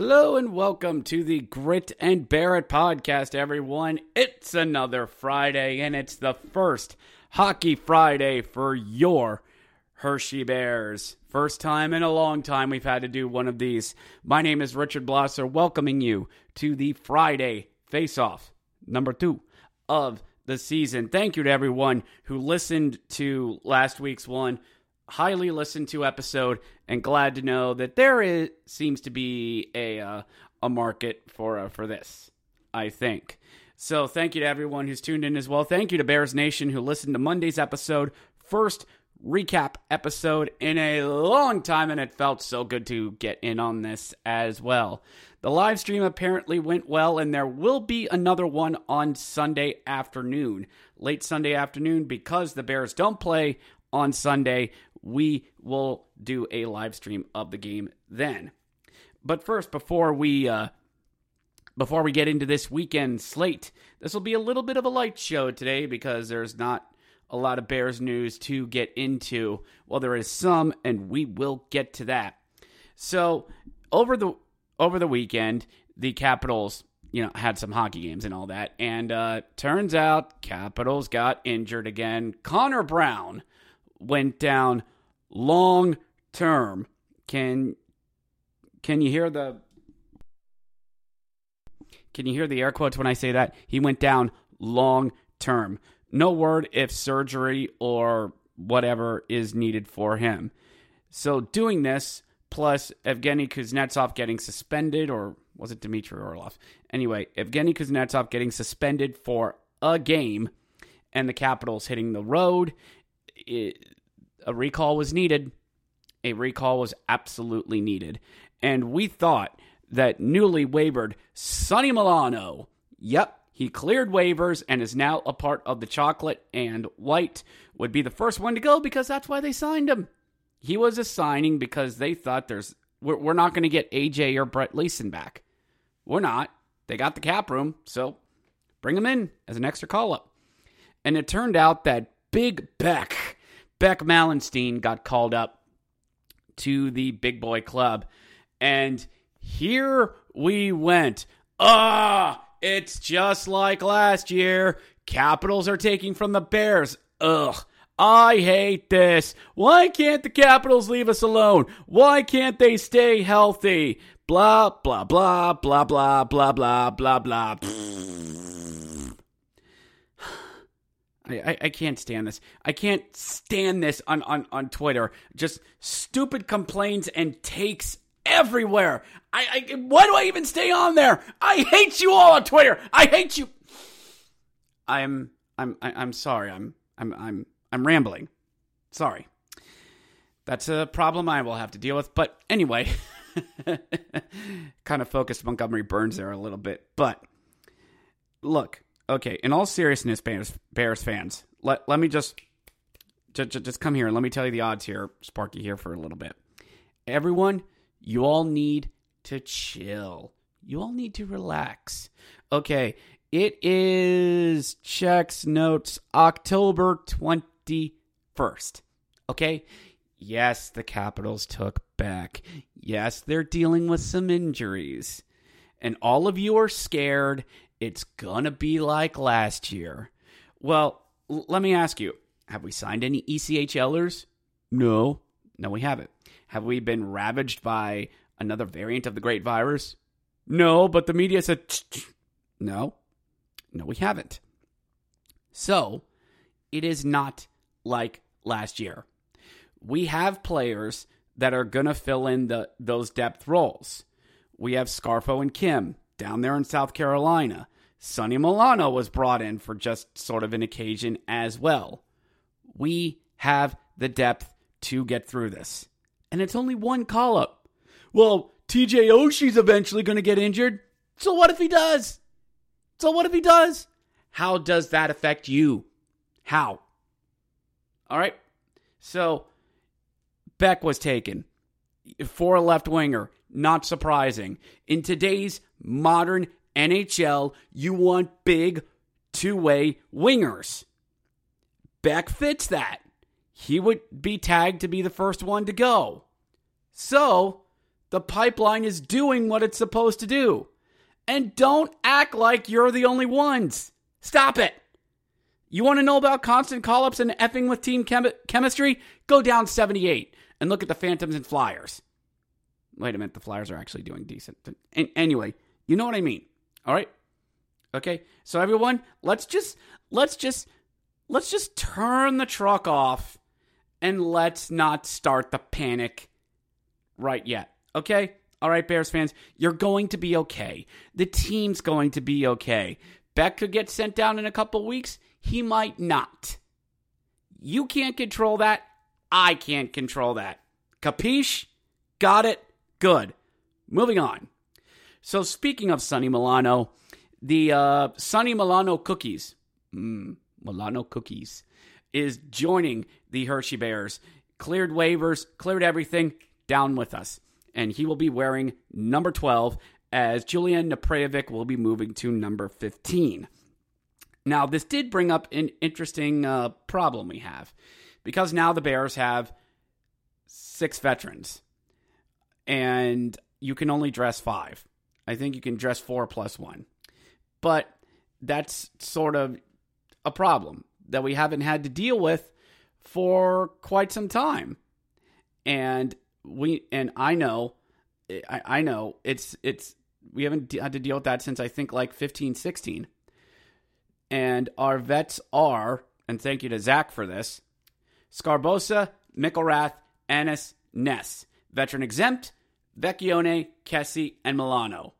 Hello and welcome to the Grit and Barrett podcast, everyone. It's another Friday, and it's the first Hockey Friday for your Hershey Bears. First time in a long time we've had to do one of these. My name is Richard Blosser, welcoming you to the Friday Face Off, number two of the season. Thank you to everyone who listened to last week's one highly listened to episode and glad to know that there is seems to be a uh, a market for uh, for this. I think. So thank you to everyone who's tuned in as well. Thank you to Bears Nation who listened to Monday's episode, first recap episode in a long time, and it felt so good to get in on this as well. The live stream apparently went well, and there will be another one on Sunday afternoon, late Sunday afternoon, because the Bears don't play on Sunday we will do a live stream of the game then. But first, before we uh, before we get into this weekend slate, this will be a little bit of a light show today because there's not a lot of Bears news to get into. Well, there is some, and we will get to that. So over the over the weekend, the Capitals, you know, had some hockey games and all that, and uh, turns out Capitals got injured again. Connor Brown went down long term. Can can you hear the Can you hear the air quotes when I say that? He went down long term. No word if surgery or whatever is needed for him. So doing this plus Evgeny Kuznetsov getting suspended or was it Dmitry Orlov? Anyway, Evgeny Kuznetsov getting suspended for a game and the Capitals hitting the road. It, a recall was needed. A recall was absolutely needed. And we thought that newly wavered Sonny Milano, yep, he cleared waivers and is now a part of the chocolate and white, would be the first one to go because that's why they signed him. He was a signing because they thought there's we're, we're not going to get AJ or Brett Leason back. We're not. They got the cap room, so bring him in as an extra call up. And it turned out that Big Beck Beck Malenstyn got called up to the big boy club. And here we went. Ah, it's just like last year. Capitals are taking from the Bears. Ugh. I hate this. Why can't the Capitals leave us alone? Why can't they stay healthy? Blah, blah, blah, blah, blah, blah, blah, blah, blah. I, I, can't stand this. I can't stand this on, on, on Twitter. Just stupid complaints and takes everywhere. I, I why do I even stay on there? I hate you all on Twitter. I hate you. I'm I'm I'm sorry. I'm I'm I'm I'm rambling. Sorry. That's a problem I will have to deal with. But anyway, kind of focused Montgomery Burns there a little bit. But look, okay, in all seriousness, Bears, Bears fans, let, let me just, just just come here and let me tell you the odds here, Sparky here for a little bit. Everyone, you all need to chill. You all need to relax. Okay, it is checks notes October 21st. Okay? Yes, the Capitals took back. Yes, they're dealing with some injuries. And all of you are scared it's gonna be like last year. Well, l- let me ask you have we signed any ECHLers? No. No, we haven't. Have we been ravaged by another variant of the great virus? No, but the media said no. No, we haven't. So, it is not like last year. We have players that are going to fill in the those depth roles. We have Scarfo and Kim down there in South Carolina. Sonny Milano was brought in for just sort of an occasion as well. We have the depth to get through this. And it's only one call up. Well, TJ Oshie's eventually going to get injured. So what if he does? So what if he does? How does that affect you? How? All right. So Beck was taken for a left winger. Not surprising. In today's modern NHL, you want big two way wingers. Beck fits that. He would be tagged to be the first one to go. So, the pipeline is doing what it's supposed to do. And don't act like you're the only ones. Stop it. You want to know about constant call ups and effing with team chem- chemistry? Go down 78 and look at the Phantoms and Flyers. Wait a minute, the Flyers are actually doing decent. Anyway, you know what I mean. All right? Okay? So everyone, let's just let's just let's just turn the truck off and let's not start the panic right yet. Okay? All right, Bears fans, you're going to be okay. The team's going to be okay. Beck could get sent down in a couple weeks. He might not. You can't control that. I can't control that. Capiche? Got it? Good. Moving on. So, speaking of Sonny Milano, the uh, Sonny Milano cookies, mm, Milano cookies, is joining the Hershey Bears. Cleared waivers, cleared everything, down with us. And he will be wearing number 12 as Julian Napravnik will be moving to number 15. Now, this did bring up an interesting uh, problem we have because now the Bears have six veterans and you can only dress five. I think you can dress four plus one. But that's sort of a problem that we haven't had to deal with for quite some time. And we and I know I, I know it's it's we haven't had to deal with that since I think like 15, 16. And our vets are, and thank you to Zach for this, Sgarbossa, McIlrath, Ennis, Ness. Veteran exempt, Vecchione, Kessy, and Milano.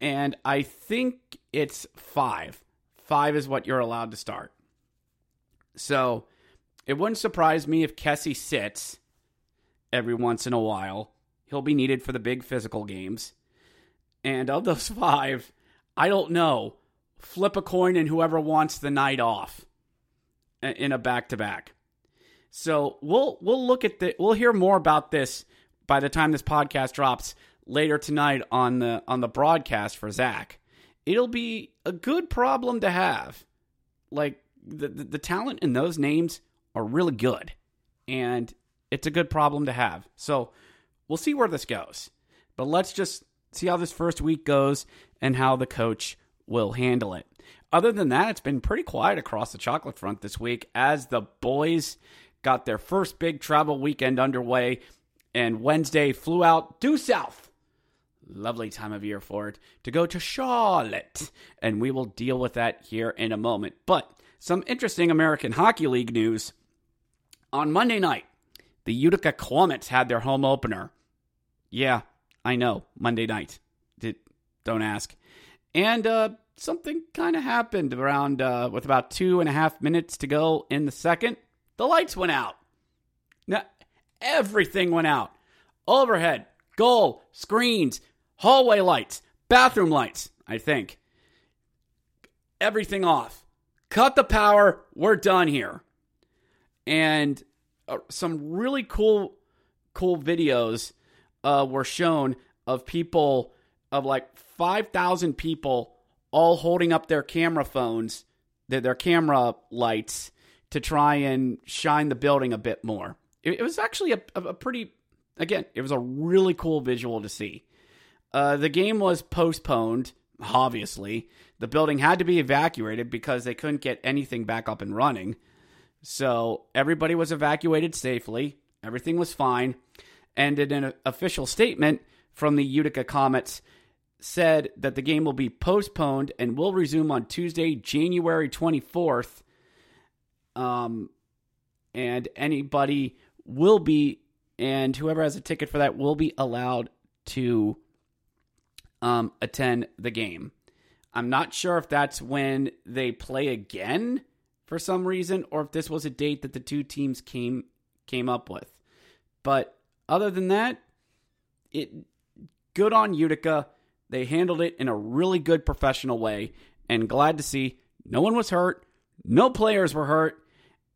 And I think it's five. Five is what you're allowed to start. So it wouldn't surprise me if Kessy sits every once in a while. He'll be needed for the big physical games. And of those five, I don't know. Flip a coin and whoever wants the night off in a back to back. So we'll we'll look at the we'll hear more about this by the time this podcast drops later tonight on the on the broadcast for Zach. It'll be a good problem to have. Like the, the, the talent in those names are really good, and it's a good problem to have. So we'll see where this goes. But let's just see how this first week goes and how the coach will handle it. Other than that, it's been pretty quiet across the chocolate front this week as the boys got their first big travel weekend underway and Wednesday flew out due south. Lovely time of year for it to go to Charlotte, and we will deal with that here in a moment. But some interesting American Hockey League news. On Monday night, the Utica Comets had their home opener. Yeah, I know, Monday night. Did, don't ask. And uh, something kind of happened around uh, with about two and a half minutes to go in the second. The lights went out. Now, everything went out. Overhead, goal, screens, hallway lights, bathroom lights, I think. Everything off. Cut the power. We're done here. And uh, some really cool, cool videos uh, were shown of people, of like 5,000 people all holding up their camera phones, their, their camera lights to try and shine the building a bit more. It, it was actually a, a, pretty, again, it was a really cool visual to see. Uh, the game was postponed, obviously. The building had to be evacuated because they couldn't get anything back up and running. So everybody was evacuated safely. Everything was fine. And in an official statement from the Utica Comets, said that the game will be postponed and will resume on Tuesday, January 24th. Um, and anybody will be, and whoever has a ticket for that will be allowed to um, attend the game. I'm not sure if that's when they play again for some reason, or if this was a date that the two teams came came up with. But other than that, it good on Utica. They handled it in a really good professional way, and glad to see no one was hurt, no players were hurt,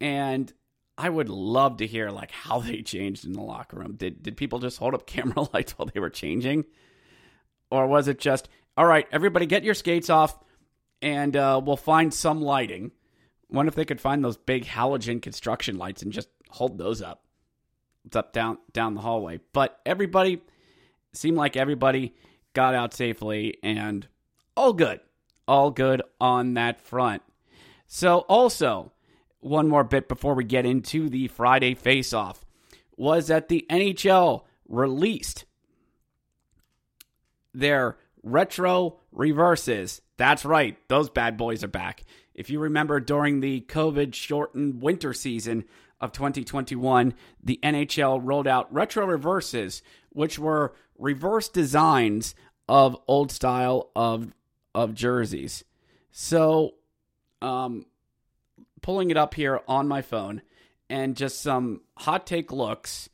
and I would love to hear like how they changed in the locker room. Did did people just hold up camera lights while they were changing, or was it just all right? Everybody, get your skates off, and uh, we'll find some lighting. Wonder if they could find those big halogen construction lights and just hold those up. It's up down down the hallway. But everybody seemed like everybody got out safely and all good. All good on that front. So also one more bit before we get into the Friday face off was that the NHL released their retro reverses. That's right, those bad boys are back. If you remember during the COVID shortened winter season of 2021, the NHL rolled out retro reverses, which were reverse designs of old style of of jerseys. So, um, pulling it up here on my phone and just some hot take looks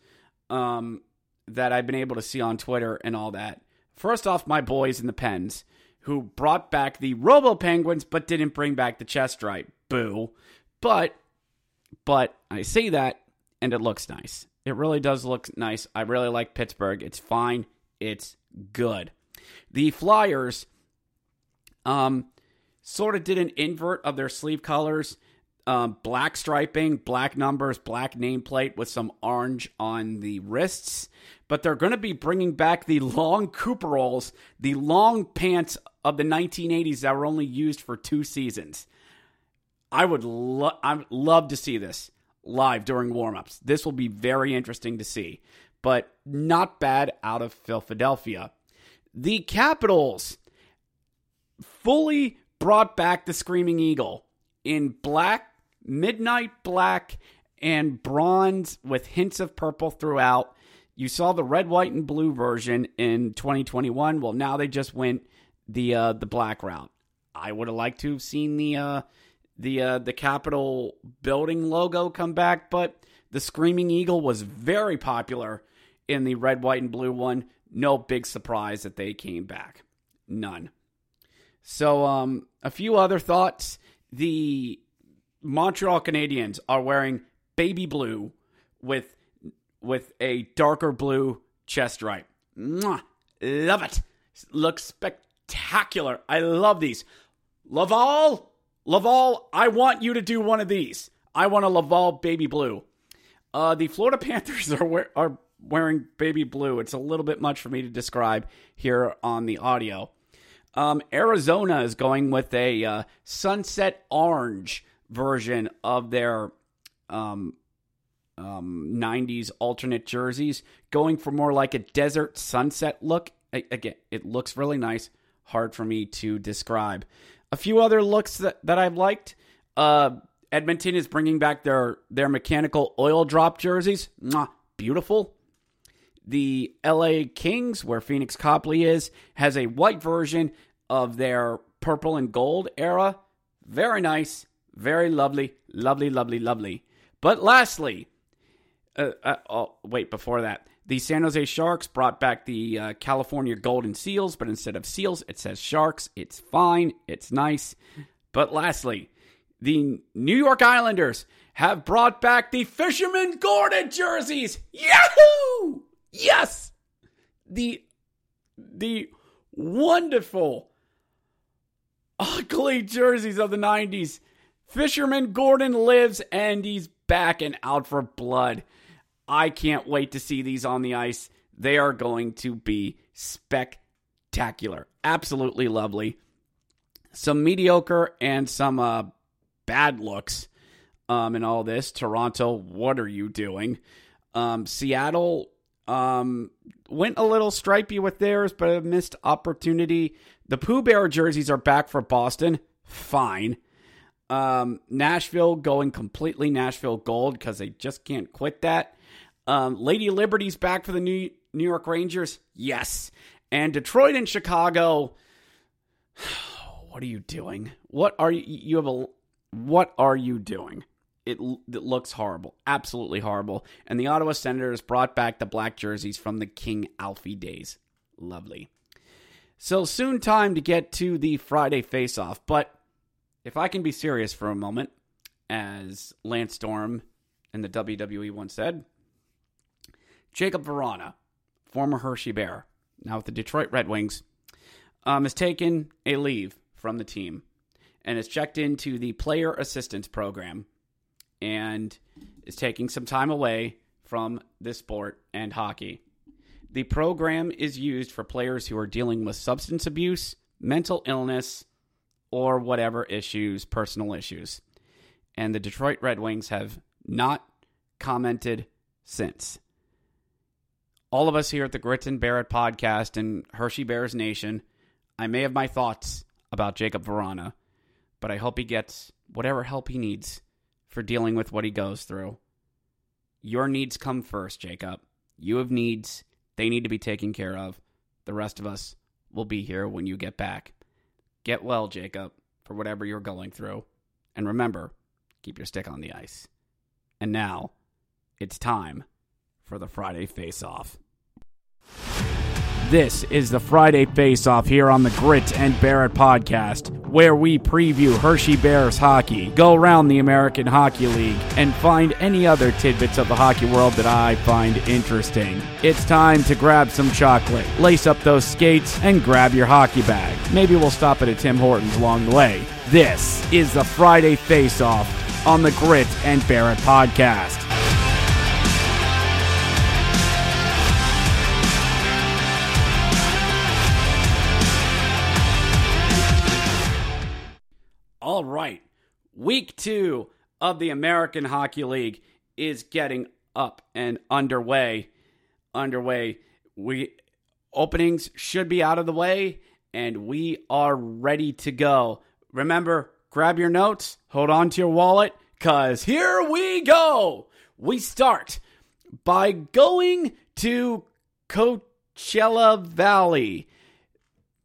um, that I've been able to see on Twitter and all that. First off, my boys in the Pens who brought back the Robo Penguins but didn't bring back the chest stripe. Boo. But but I say that and it looks nice. It really does look nice. I really like Pittsburgh. It's fine. It's good. The Flyers um sort of did an invert of their sleeve colors. Um, black striping, black numbers, black nameplate with some orange on the wrists. But they're going to be bringing back the long Cooperalls, the long pants of the 1980s that were only used for two seasons. I would lo- I love to see this live during warmups. This will be very interesting to see, but not bad out of Philadelphia. The Capitals fully brought back the Screaming Eagle in black, midnight black, and bronze with hints of purple throughout. You saw the red, white, and blue version in 2021. Well, now they just went the uh, the black route. I would have liked to have seen the uh, the uh, the Capitol building logo come back, but the Screaming Eagle was very popular in the red, white, and blue one. No big surprise that they came back. None. So, um, a few other thoughts. The Montreal Canadiens are wearing baby blue with with a darker blue chest stripe. Mwah! Love it. Looks spectacular. I love these. Laval, Laval, I want you to do one of these. I want a Laval baby blue. Uh, the Florida Panthers are wear, are wearing baby blue. It's a little bit much for me to describe here on the audio. Um, Arizona is going with a uh, sunset orange version of their um, um, 90s alternate jerseys, going for more like a desert sunset look. I, again, it looks really nice. Hard for me to describe. A few other looks that, that I've liked. Uh, Edmonton is bringing back their their mechanical oil drop jerseys. Mwah, beautiful. The LA Kings, where Phoenix Copley is, has a white version of their purple and gold era. Very nice, very lovely, lovely, lovely, lovely. But lastly, uh, uh, oh, wait, before that, the San Jose Sharks brought back the uh, California Golden Seals, but instead of seals, it says Sharks. It's fine, it's nice. But lastly, the New York Islanders have brought back the Fisherman Gorton jerseys. Yahoo! Yes! The the wonderful ugly jerseys of the 90s. Fisherman Gorton lives and he's back and out for blood. I can't wait to see these on the ice. They are going to be spectacular. Absolutely lovely. Some mediocre and some uh, bad looks um, in all this. Toronto, what are you doing? Um, Seattle um, went a little stripey with theirs, but a missed opportunity. The Pooh Bear jerseys are back for Boston. Fine. Um, Nashville going completely Nashville gold because they just can't quit that. Um, Lady Liberty's back for the New New York Rangers. Yes, and Detroit and Chicago. What are you doing? What are you? You have a. What are you doing? It, it looks horrible, absolutely horrible. And the Ottawa Senators brought back the black jerseys from the King Alfie days. Lovely. So soon time to get to the Friday face-off, but if I can be serious for a moment, as Lance Storm and the WWE once said, Jacob Vrana, former Hershey Bear, now with the Detroit Red Wings, um, has taken a leave from the team and has checked into the player assistance program and is taking some time away from this sport and hockey. The program is used for players who are dealing with substance abuse, mental illness, or whatever issues, personal issues. And the Detroit Red Wings have not commented since. All of us here at the Grit and Barrett podcast and Hershey Bears Nation, I may have my thoughts about Jacob Vrana, but I hope he gets whatever help he needs for dealing with what he goes through. Your needs come first, Jacob. You have needs. They need to be taken care of. The rest of us will be here when you get back. Get well, Jacob, for whatever you're going through. And remember, keep your stick on the ice. And now, it's time for the Friday Face Off. This is the Friday Face Off here on the Grit and Barrett podcast, where we preview Hershey Bears hockey, go around the American Hockey League, and find any other tidbits of the hockey world that I find interesting. It's time to grab some chocolate, lace up those skates, and grab your hockey bag. Maybe we'll stop at a Tim Hortons along the way. This is the Friday Face Off on the Grit and Barrett podcast. Week two of the American Hockey League is getting up and underway. Underway. We openings should be out of the way and we are ready to go. Remember, grab your notes, hold on to your wallet, because here we go. We start by going to Coachella Valley.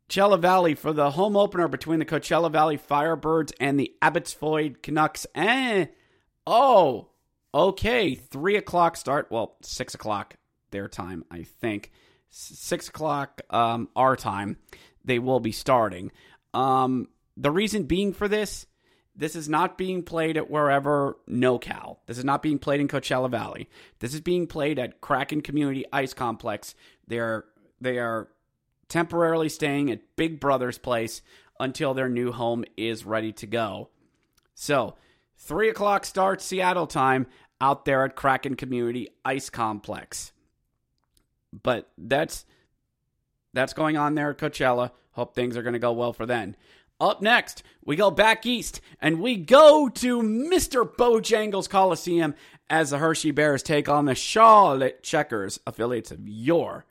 Coachella Valley for the home opener between the Coachella Valley Firebirds and the Abbotsford Canucks. And oh, okay, three o'clock start. Well, six o'clock their time, I think. Six o'clock um, our time. They will be starting. Um, the reason being for this, this is not being played at wherever NoCal. This is not being played in Coachella Valley. This is being played at Kraken Community Ice Complex. They're they are temporarily staying at Big Brother's place until their new home is ready to go. So, 3 o'clock starts Seattle time out there at Kraken Community Ice Complex. But that's that's going on there at Coachella. Hope things are going to go well for then. Up next, we go back east and we go to Mr. Bojangles Coliseum as the Hershey Bears take on the Charlotte Checkers, affiliates of your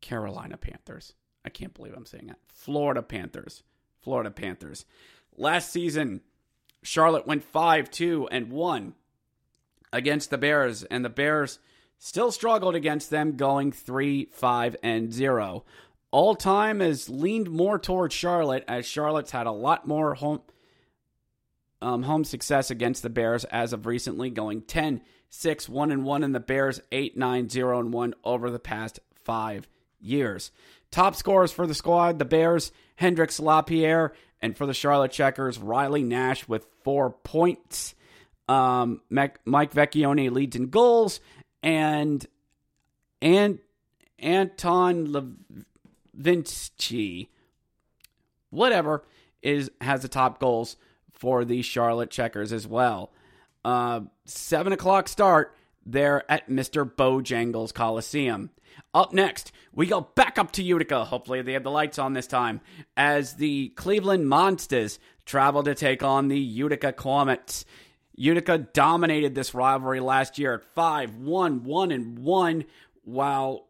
Carolina Panthers. I can't believe I'm saying that. Florida Panthers. Florida Panthers. Last season, Charlotte went 5 2 and 1 against the Bears, and the Bears still struggled against them, going 3 5 and 0. All time has leaned more towards Charlotte, as Charlotte's had a lot more home. Um, home success against the Bears as of recently, going 10 6 1 and 1, and the Bears 8 9 0 and 1 over the past five years. Top scorers for the squad, the Bears, Hendrix Lapierre, and for the Charlotte Checkers, Riley Nash with four points. Um, Mike Vecchione leads in goals, and and Anton Levinski, whatever, is has the top goals for the Charlotte Checkers as well. Uh, seven o'clock start there at Mr. Bojangles Coliseum. Up next, we go back up to Utica. Hopefully, they have the lights on this time as the Cleveland Monsters travel to take on the Utica Comets. Utica dominated this rivalry last year at 5 1 1 and 1, while.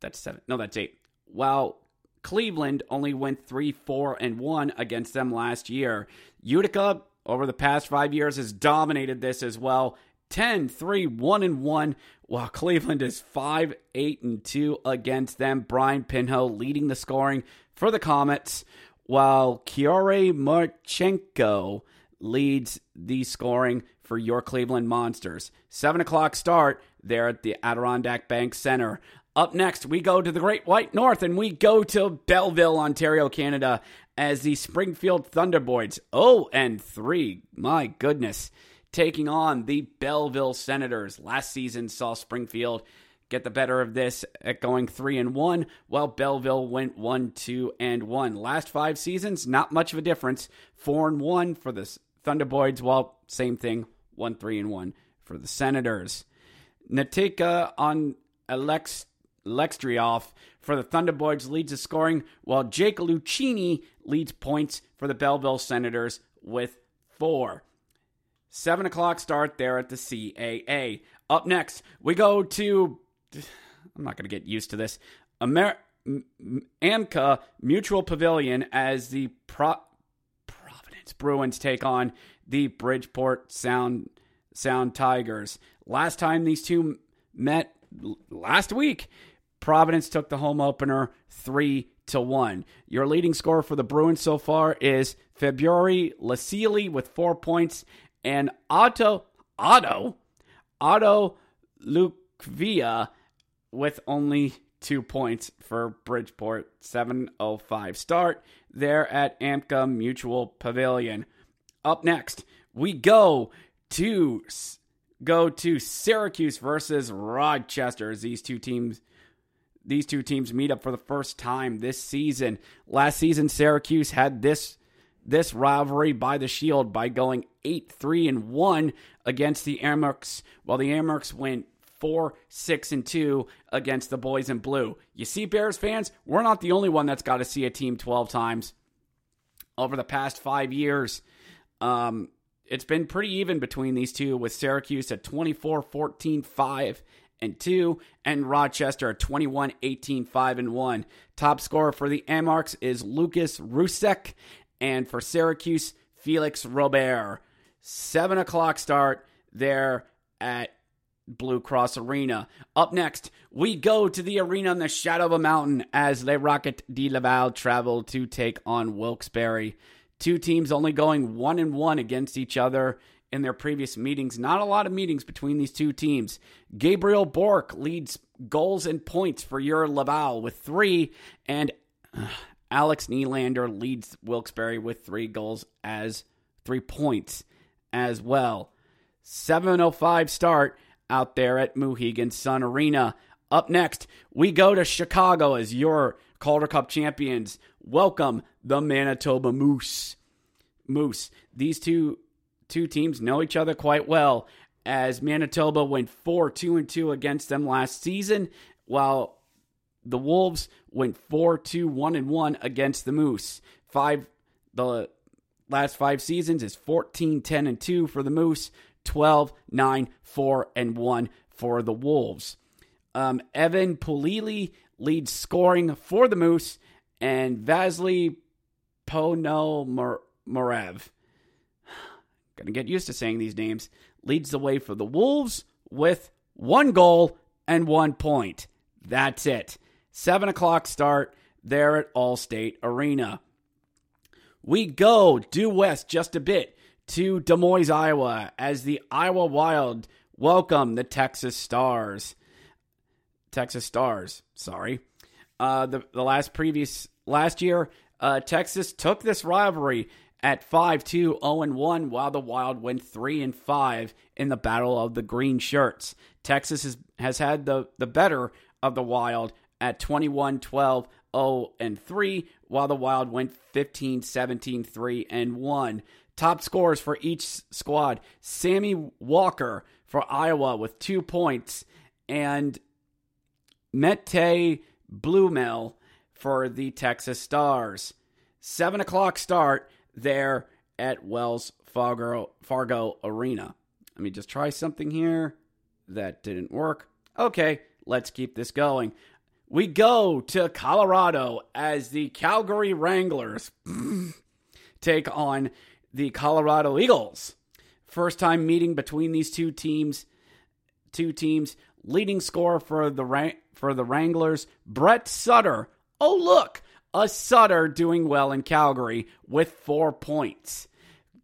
That's seven. No, that's eight. While Cleveland only went 3 4 and 1 against them last year, Utica, over the past five years, has dominated this as well. 10 3 1 and 1 while Cleveland is 5 8 and 2 against them. Brian Pinho leading the scoring for the Comets, while Kirill Marchenko leads the scoring for your Cleveland Monsters. 7 o'clock start there at the Adirondack Bank Center. Up next, we go to the Great White North and we go to Belleville, Ontario, Canada, as the Springfield Thunderboys 0 and 3. My goodness taking on the Belleville Senators. Last season saw Springfield get the better of this at going 3 and 1 while Belleville went 1 2 and 1. Last 5 seasons not much of a difference. 4 and 1 for the Thunderboys while same thing 1 3 and 1 for the Senators. Natika on Alex Lextrioff for the Thunderbirds leads the scoring while Jake Lucchini leads points for the Belleville Senators with 4. 7 o'clock start there at the CAA. Up next, we go to. I'm not going to get used to this. Amer- Amica Mutual Pavilion as the Pro- Providence Bruins take on the Bridgeport Sound Sound Tigers. Last time these two met last week, Providence took the home opener 3 to 1. Your leading scorer for the Bruins so far is Fabian Lysell with 4 points and Otto Otto Otto Koivula with only two points for Bridgeport 705 start there at Amica Mutual Pavilion. Up next, we go to go to Syracuse versus Rochester as these two teams these two teams meet up for the first time this season. Last season Syracuse had this this rivalry by the Shield by going 8 3 and 1 against the Amerks, while the Amerks went 4 6 and 2 against the Boys in Blue. You see, Bears fans, we're not the only one that's got to see a team 12 times over the past five years. Um, it's been pretty even between these two, with Syracuse at 24 14 5 and 2 and Rochester at 21 18 5 and 1. Top scorer for the Amerks is Lukas Rousek and for Syracuse, Felix Robert. 7 o'clock start there at Blue Cross Arena. Up next, we go to the arena in the shadow of a mountain as Les Rocket de Laval travel to take on Wilkes-Barre. Two teams only going one and one against each other in their previous meetings. Not a lot of meetings between these two teams. Gabriel Bourque leads goals and points for your Laval with three, and uh, Alex Nylander leads Wilkes-Barre with three goals as three points as well. 705 start out there at Mohegan Sun Arena. Up next, we go to Chicago as your Calder Cup champions. Welcome the Manitoba Moose. Moose. These two two teams know each other quite well as Manitoba went 4 2 and 2 against them last season while the Wolves went 4 2 1 and 1 against the Moose. Five the last 5 seasons is 14 10 and 2 for the Moose, 12 9 4 and 1 for the Wolves. Um, Evan Pulili leads scoring for the Moose and Vasily Ponomarev. Gonna get used to saying these names. Leads the way for the Wolves with one goal and one point. That's it. 7 o'clock start there at Allstate Arena. We go due west just a bit to Des Moines, Iowa, as the Iowa Wild welcome the Texas Stars. Texas Stars, sorry. Uh, the, the last previous, last year, uh, Texas took this rivalry at 5 2 0 1, while the Wild went 3 and 5 in the Battle of the Green Shirts. Texas has, has had the, the better of the Wild at 21 12 0 and 3, while the Wild went 15 17 3 and 1. Top scores for each squad Sammy Walker for Iowa with two points, and Matej Blumel for the Texas Stars. 7 o'clock start there at Wells Fargo, Fargo Arena. Let me just try something here. That didn't work. Okay, let's keep this going. We go to Colorado as the Calgary Wranglers take on the Colorado Eagles. First time meeting between these two teams. Two teams. Leading score for the for the Wranglers, Brett Sutter. Oh look, a Sutter doing well in Calgary with four points.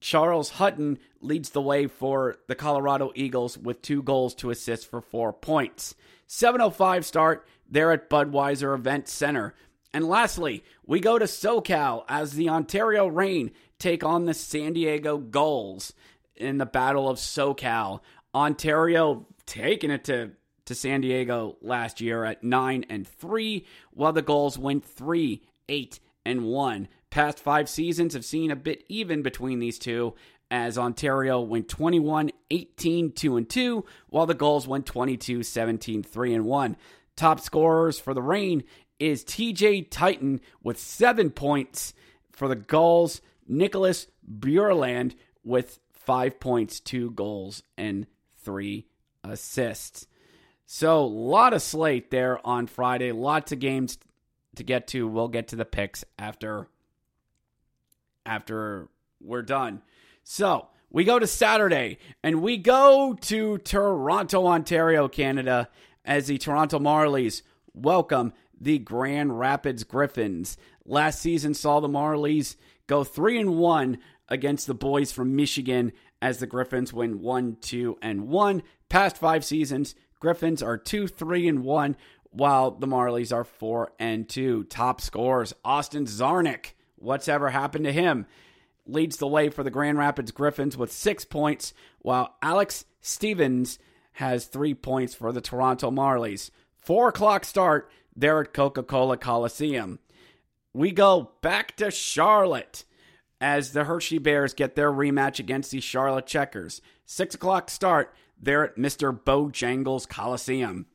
Charles Hudon leads the way for the Colorado Eagles with two goals to assist for four points. 7.05 start there at Budweiser Event Center. And lastly, we go to SoCal as the Ontario Reign take on the San Diego Gulls in the Battle of SoCal. Ontario taking it to to San Diego last year at 9 and 3, while the Gulls went 3 8 and 1. Past 5 seasons have seen a bit even between these two as Ontario went 21 18 2 and 2, while the Gulls went 22 17 3 and 1. Top scorers for the Reign is TJ Tynan with 7 points for the Gulls, Nicholas Brouillard with 5 points, 2 goals and 3 assists. So, a lot of slate there on Friday. Lots of games to get to. We'll get to the picks after after we're done. So, we go to Saturday and we go to Toronto, Ontario, Canada as the Toronto Marlies welcome the Grand Rapids Griffins. Last season saw the Marlies go 3 and 1 against the boys from Michigan as the Griffins win 1 2 and 1. Past 5 seasons Griffins are 2 3 and 1 while the Marlies are 4 and 2. Top scores Austin Czarnik. What's ever happened to him? Leads the way for the Grand Rapids Griffins with 6 points while Alex Steeves has 3 points for the Toronto Marlies. 4 o'clock start there at Coca-Cola Coliseum. We go back to Charlotte as the Hershey Bears get their rematch against the Charlotte Checkers. 6 o'clock start there at Mr. Bojangles Coliseum.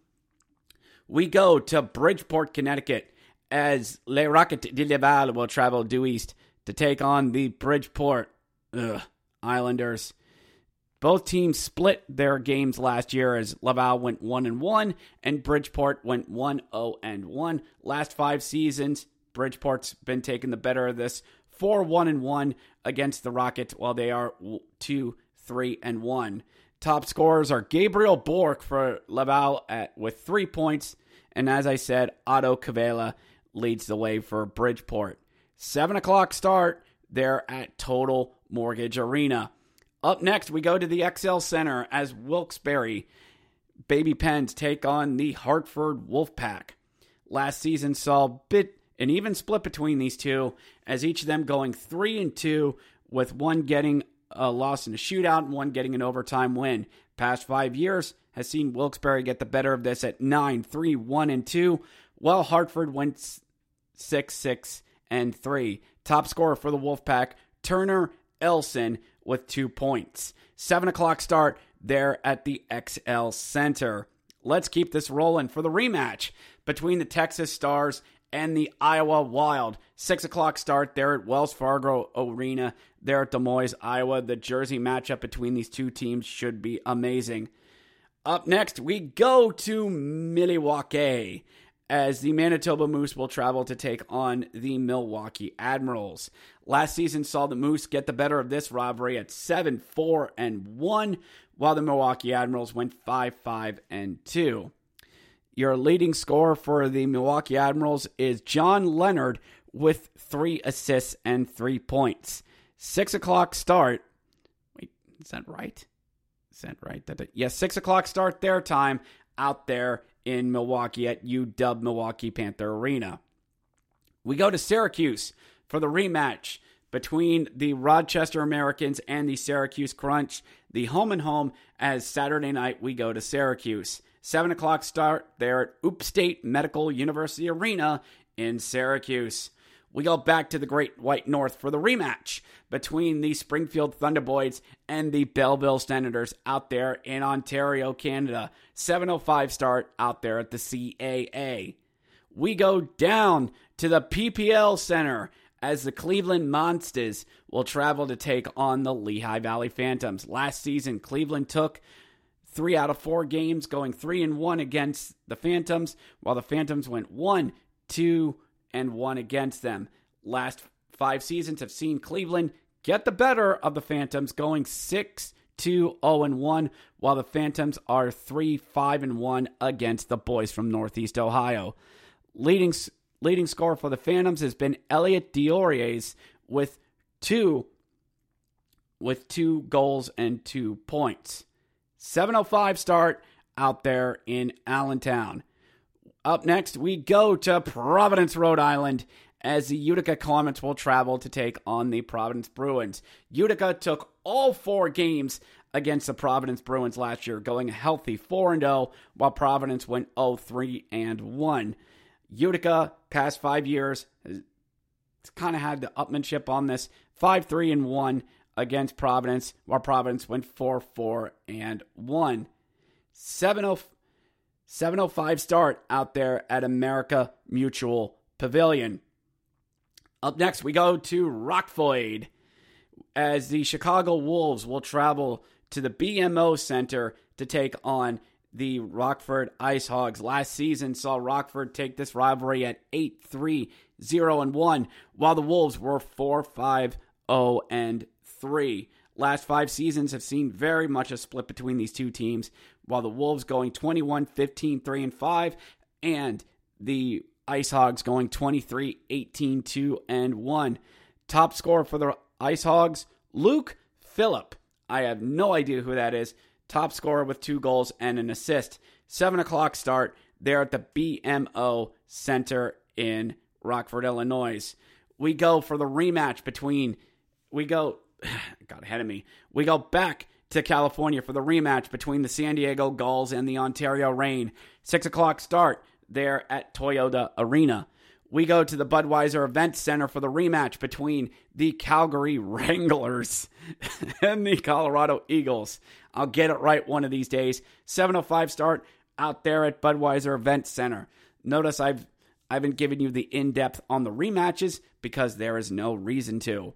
We go to Bridgeport, Connecticut, as Les Rockets de Laval will travel due east to take on the Bridgeport ugh, Islanders. Both teams split their games last year as Laval went 1 and 1 and Bridgeport went 1 0 and 1. Last 5 seasons, Bridgeport's been taking the better of this 4 1 and 1 against the Rockets while they are 2 3 and 1. Top scorers are Gabriel Bourque for Laval at, with three points. And as I said, Otto Koivula leads the way for Bridgeport. 7 o'clock start there at Total Mortgage Arena. Up next, we go to the XL Center as Wilkes-Barre Baby Pens take on the Hartford Wolfpack. Last season saw bit an even split between these two, as each of them going three and two, with one getting Uh, a loss in a shootout and one getting an overtime win. Past five years has seen Wilkes-Barre get the better of this at 9 3 1 and 2, while Hartford went 6 6 and 3. Top scorer for the Wolfpack, Turner Elson, with two points. 7 o'clock start there at the XL Center. Let's keep this rolling for the rematch between the Texas Stars and the Iowa Wild. Six o'clock start there at Wells Fargo Arena, there at Des Moines, Iowa. The Jersey matchup between these two teams should be amazing. Up next, we go to Milwaukee as the Manitoba Moose will travel to take on the Milwaukee Admirals. Last season saw the Moose get the better of this rivalry at 7 4 and 1, while the Milwaukee Admirals went 5 5 and 2. Your leading scorer for the Milwaukee Admirals is John Leonard with three assists and three points. Six o'clock start. Wait, is that right? Is that right? Yes, six o'clock start their time out there in Milwaukee at UW Milwaukee Panther Arena. We go to Syracuse for the rematch between the Rochester Americans and the Syracuse Crunch. The home and home as Saturday night we go to Syracuse. 7 o'clock start there at Upstate Medical University Arena in Syracuse. We go back to the Great White North for the rematch between the Springfield Thunderboys and the Belleville Senators out there in Ontario, Canada. 7:05 start out there at the CAA. We go down to the PPL Center as the Cleveland Monsters will travel to take on the Lehigh Valley Phantoms. Last season, Cleveland took three out of four games, going three and one against the Phantoms, while the Phantoms went one, two, and one against them. Last five seasons have seen Cleveland get the better of the Phantoms, going six, two, zero, and one, while the Phantoms are three, five, and one against the boys from Northeast Ohio. Leading leading scorer for the Phantoms has been Elliot Desnoyers with two with two goals and two points. 705 start out there in Allentown. Up next, we go to Providence, Rhode Island, as the Utica Comets will travel to take on the Providence Bruins. Utica took all four games against the Providence Bruins last year, going a healthy 4 0, while Providence went 0 3 and 1. Utica, past five years, has kind of had the upmanship on this 5 3 and 1 against Providence, while Providence went 4 4 and 1. 705 start out there at Amica Mutual Pavilion. Up next, we go to Rockford as the Chicago Wolves will travel to the BMO Center to take on the Rockford Ice Hogs. Last season saw Rockford take this rivalry at 8 3 0 and 1, while the Wolves were 4 5 0 and 3. Last five seasons have seen very much a split between these two teams, while the Wolves going 21 15 3 and 5, and the Ice Hogs going 23 18 2 and 1. Top scorer for the Ice Hogs, Luke Philp. I have no idea who that is top scorer with two goals and an assist. Seven o'clock start there at the BMO Center in Rockford, Illinois. We go for the rematch between, we go, got ahead of me. We go back to California for the rematch between the San Diego Gulls and the Ontario Reign. Six o'clock start there at Toyota Arena we go to the Budweiser Event Center for the rematch between the Calgary Wranglers and the Colorado Eagles. I'll get it right one of these days. 7:05 start out there at Budweiser Event Center. Notice I've I haven't given you the in-depth on the rematches because there is no reason to.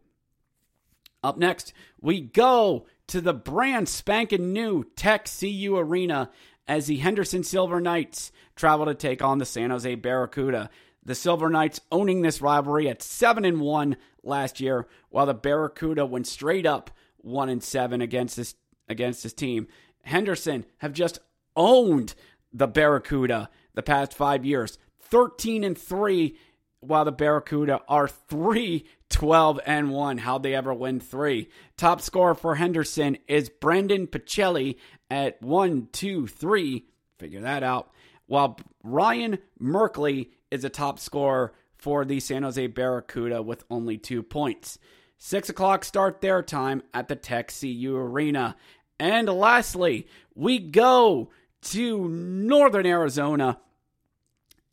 Up next, we go to the brand spanking new Tech CU Arena as the Henderson Silver Knights travel to take on the San Jose Barracuda. The Silver Knights owning this rivalry at 7 and 1 last year, while the Barracuda went straight up 1 and 7 against this against this team. Henderson have just owned the Barracuda the past 5 years. 13 and 3 while the Barracuda are 3 12 and 1. How'd they ever win 3? Top scorer for Henderson is Brendan Pacelli at 1 2 3. Figure that out. While Ryan Merkley is a top scorer for the San Jose Barracuda with only two points. Six o'clock start their time at the Tech CU Arena. And lastly, we go to Northern Arizona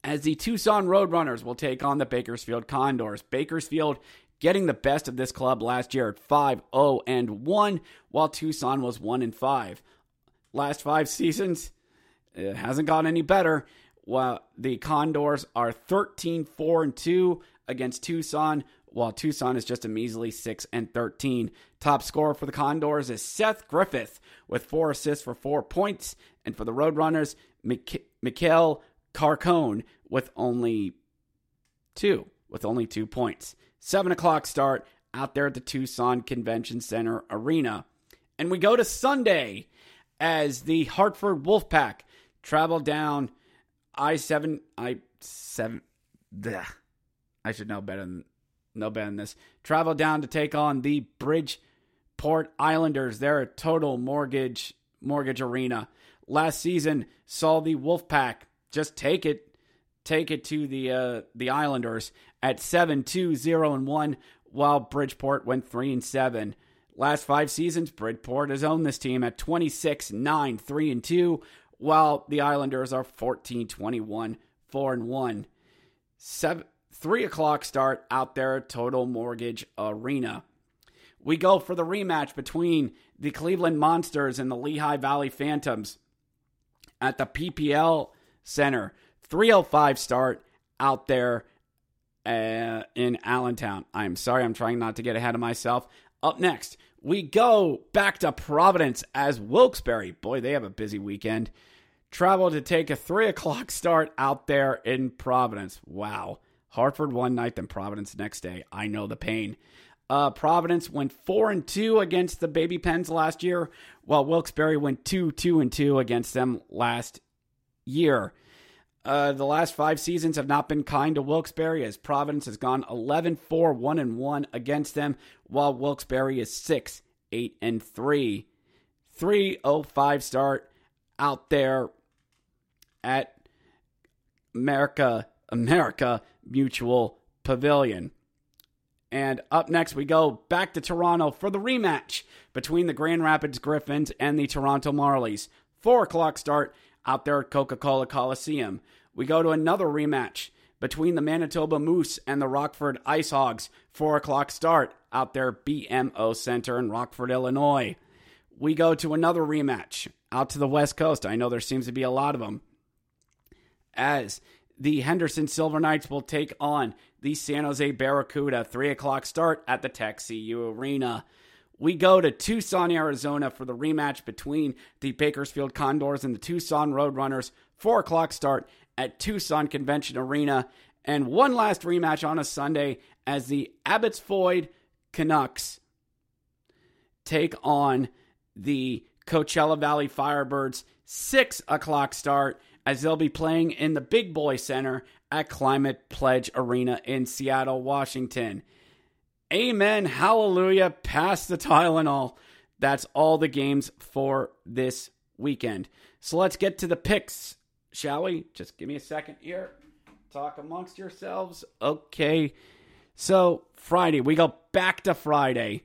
as the Tucson Roadrunners will take on the Bakersfield Condors. Bakersfield getting the best of this club last year at 5 0 and 1, while Tucson was 1 and 5. Last five seasons, it hasn't gotten any better while the Condors are 13 4 and 2 against Tucson, while Tucson is just a measly 6 and 13. Top scorer for the Condors is Seth Griffith with four assists for four points, and for the Roadrunners, Mikhail Carcone with only two, with only two points. Seven o'clock start out there at the Tucson Convention Center Arena. And we go to Sunday as the Hartford Wolfpack travel down I seven I seven. Bleh. I should know better than know better than this. Travel down to take on the Bridgeport Islanders. They're a total mortgage mortgage arena. Last season saw the Wolfpack just take it take it to the uh, the Islanders at 7 2 0 and 1 while Bridgeport went 3 and 7. Last 5 seasons, Bridgeport has owned this team at 26 9 3 and 2, while the Islanders are 14 21 4 and 1. Seven, 3 o'clock start out there at Total Mortgage Arena. We go for the rematch between the Cleveland Monsters and the Lehigh Valley Phantoms at the PPL Center. 305 start out there uh, in Allentown. I'm sorry, I'm trying not to get ahead of myself. Up next, we go back to Providence as Wilkes-Barre. Boy, they have a busy weekend. Travel to take a 3 o'clock start out there in Providence. Wow. Hartford one night, then Providence next day. I know the pain. Uh, Providence went four and two against the Baby Pens last year, while Wilkes-Barre went two, two and two against them last year. Uh, the last five seasons have not been kind to Wilkes-Barre as Providence has gone 11 4 1 and 1 against them, while Wilkes-Barre is 6 8 and 3. 305 start out there at Amica Amica Mutual Pavilion. And up next, we go back to Toronto for the rematch between the Grand Rapids Griffins and the Toronto Marlies. Four o'clock start out there at Coca Cola Coliseum. We go to another rematch between the Manitoba Moose and the Rockford Ice Hogs. Four o'clock start out there BMO Center in Rockford, Illinois. We go to another rematch out to the West Coast. I know there seems to be a lot of them. As the Henderson Silver Knights will take on the San Jose Barracuda. Three o'clock start at the Tech CU Arena. We go to Tucson, Arizona for the rematch between the Bakersfield Condors and the Tucson Roadrunners. Four o'clock start at Tucson Convention Arena. And one last rematch on a Sunday as the Abbotsford Canucks take on the Coachella Valley Firebirds. Six o'clock start as they'll be playing in the Big Boy Center at Climate Pledge Arena in Seattle, Washington. Amen. Hallelujah. Pass the Tylenol. That's all the games for this weekend. So let's get to the picks, shall we? Just give me a second here. Talk amongst yourselves. Okay. So, Friday, we go back to Friday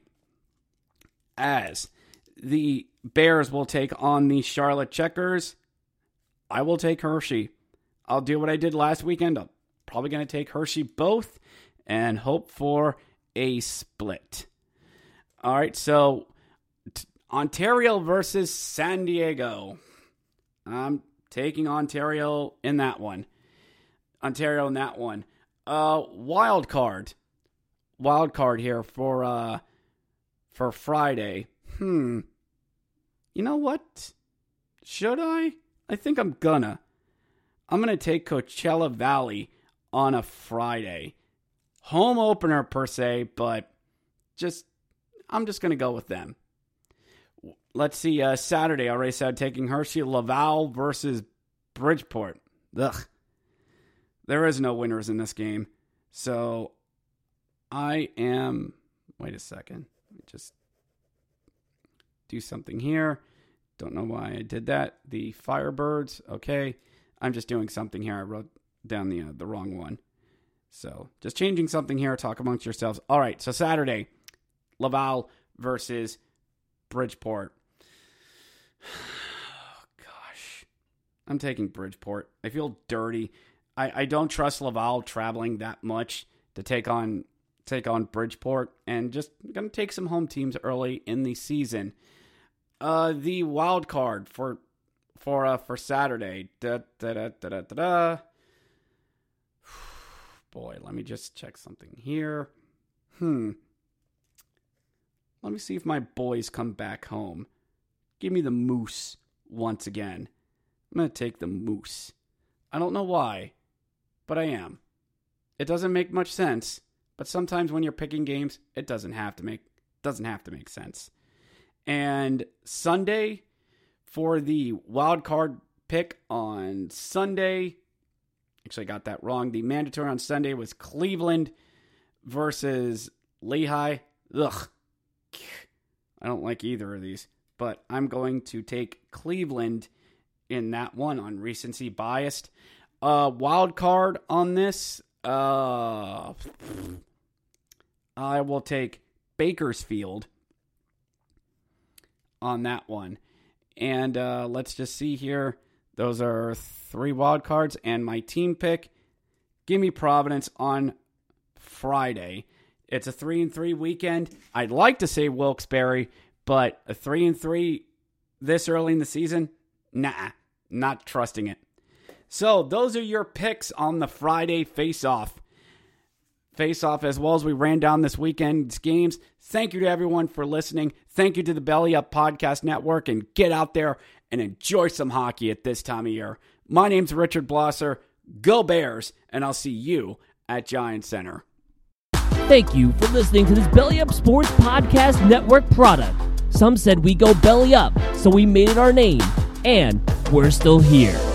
as the Bears will take on the Charlotte Checkers. I will take Hershey. I'll do what I did last weekend. I'm probably going to take Hershey both and hope for a split. All right, so t- Ontario versus San Diego. I'm taking Ontario in that one. Ontario in that one. Uh, wild card, wild card here for uh for Friday. Hmm. You know what? Should I? I think I'm gonna. I'm to take Coachella Valley on a Friday. Home opener per se, but just I'm just going to go with them. Let's see. Uh, Saturday, I already said taking Hershey Laval versus Bridgeport. Ugh. There is no winners in this game. So I am. Wait a second. Just do something here. Don't know why I did that. The Firebirds. Okay. I'm just doing something here. I wrote down the uh, the wrong one. So just changing something here. Talk amongst yourselves. All right. So Saturday, Laval versus Bridgeport. gosh, I'm taking Bridgeport. I feel dirty. I, I don't trust Laval traveling that much to take on take on Bridgeport, and just gonna take some home teams early in the season. Uh, the wild card for for uh, for Saturday. Da, da, da, da, da, da. Boy, let me just check something here. Hmm. Let me see if my boys come back home. Give me the moose once again. I'm going to take the moose. I don't know why, but I am. It doesn't make much sense, but sometimes when you're picking games, it doesn't have to make doesn't have to make sense. And Sunday, for the wild card pick on Sunday. Actually, got that wrong. The mandatory on Sunday was Cleveland versus Lehigh. Ugh. I don't like either of these, but I'm going to take Cleveland in that one on recency biased. Uh, wild card on this. Uh, I will take Bakersfield on that one. And uh, let's just see here. Those are three wild cards and my team pick. Give me Providence on Friday. It's a three and three weekend. I'd like to say Wilkes-Barre, but a three and three this early in the season, nah, not trusting it. So those are your picks on the Friday face-off. Face-off as well as we ran down this weekend's games. Thank you to everyone for listening. Thank you to the Belly Up Podcast Network, and get out there and enjoy some hockey at this time of year. My name's Richard Blosser. Go Bears, and I'll see you at Giant Center. Thank you for listening to this Belly Up Sports Podcast Network product. Some said we go belly up, so we made it our name, and we're still here.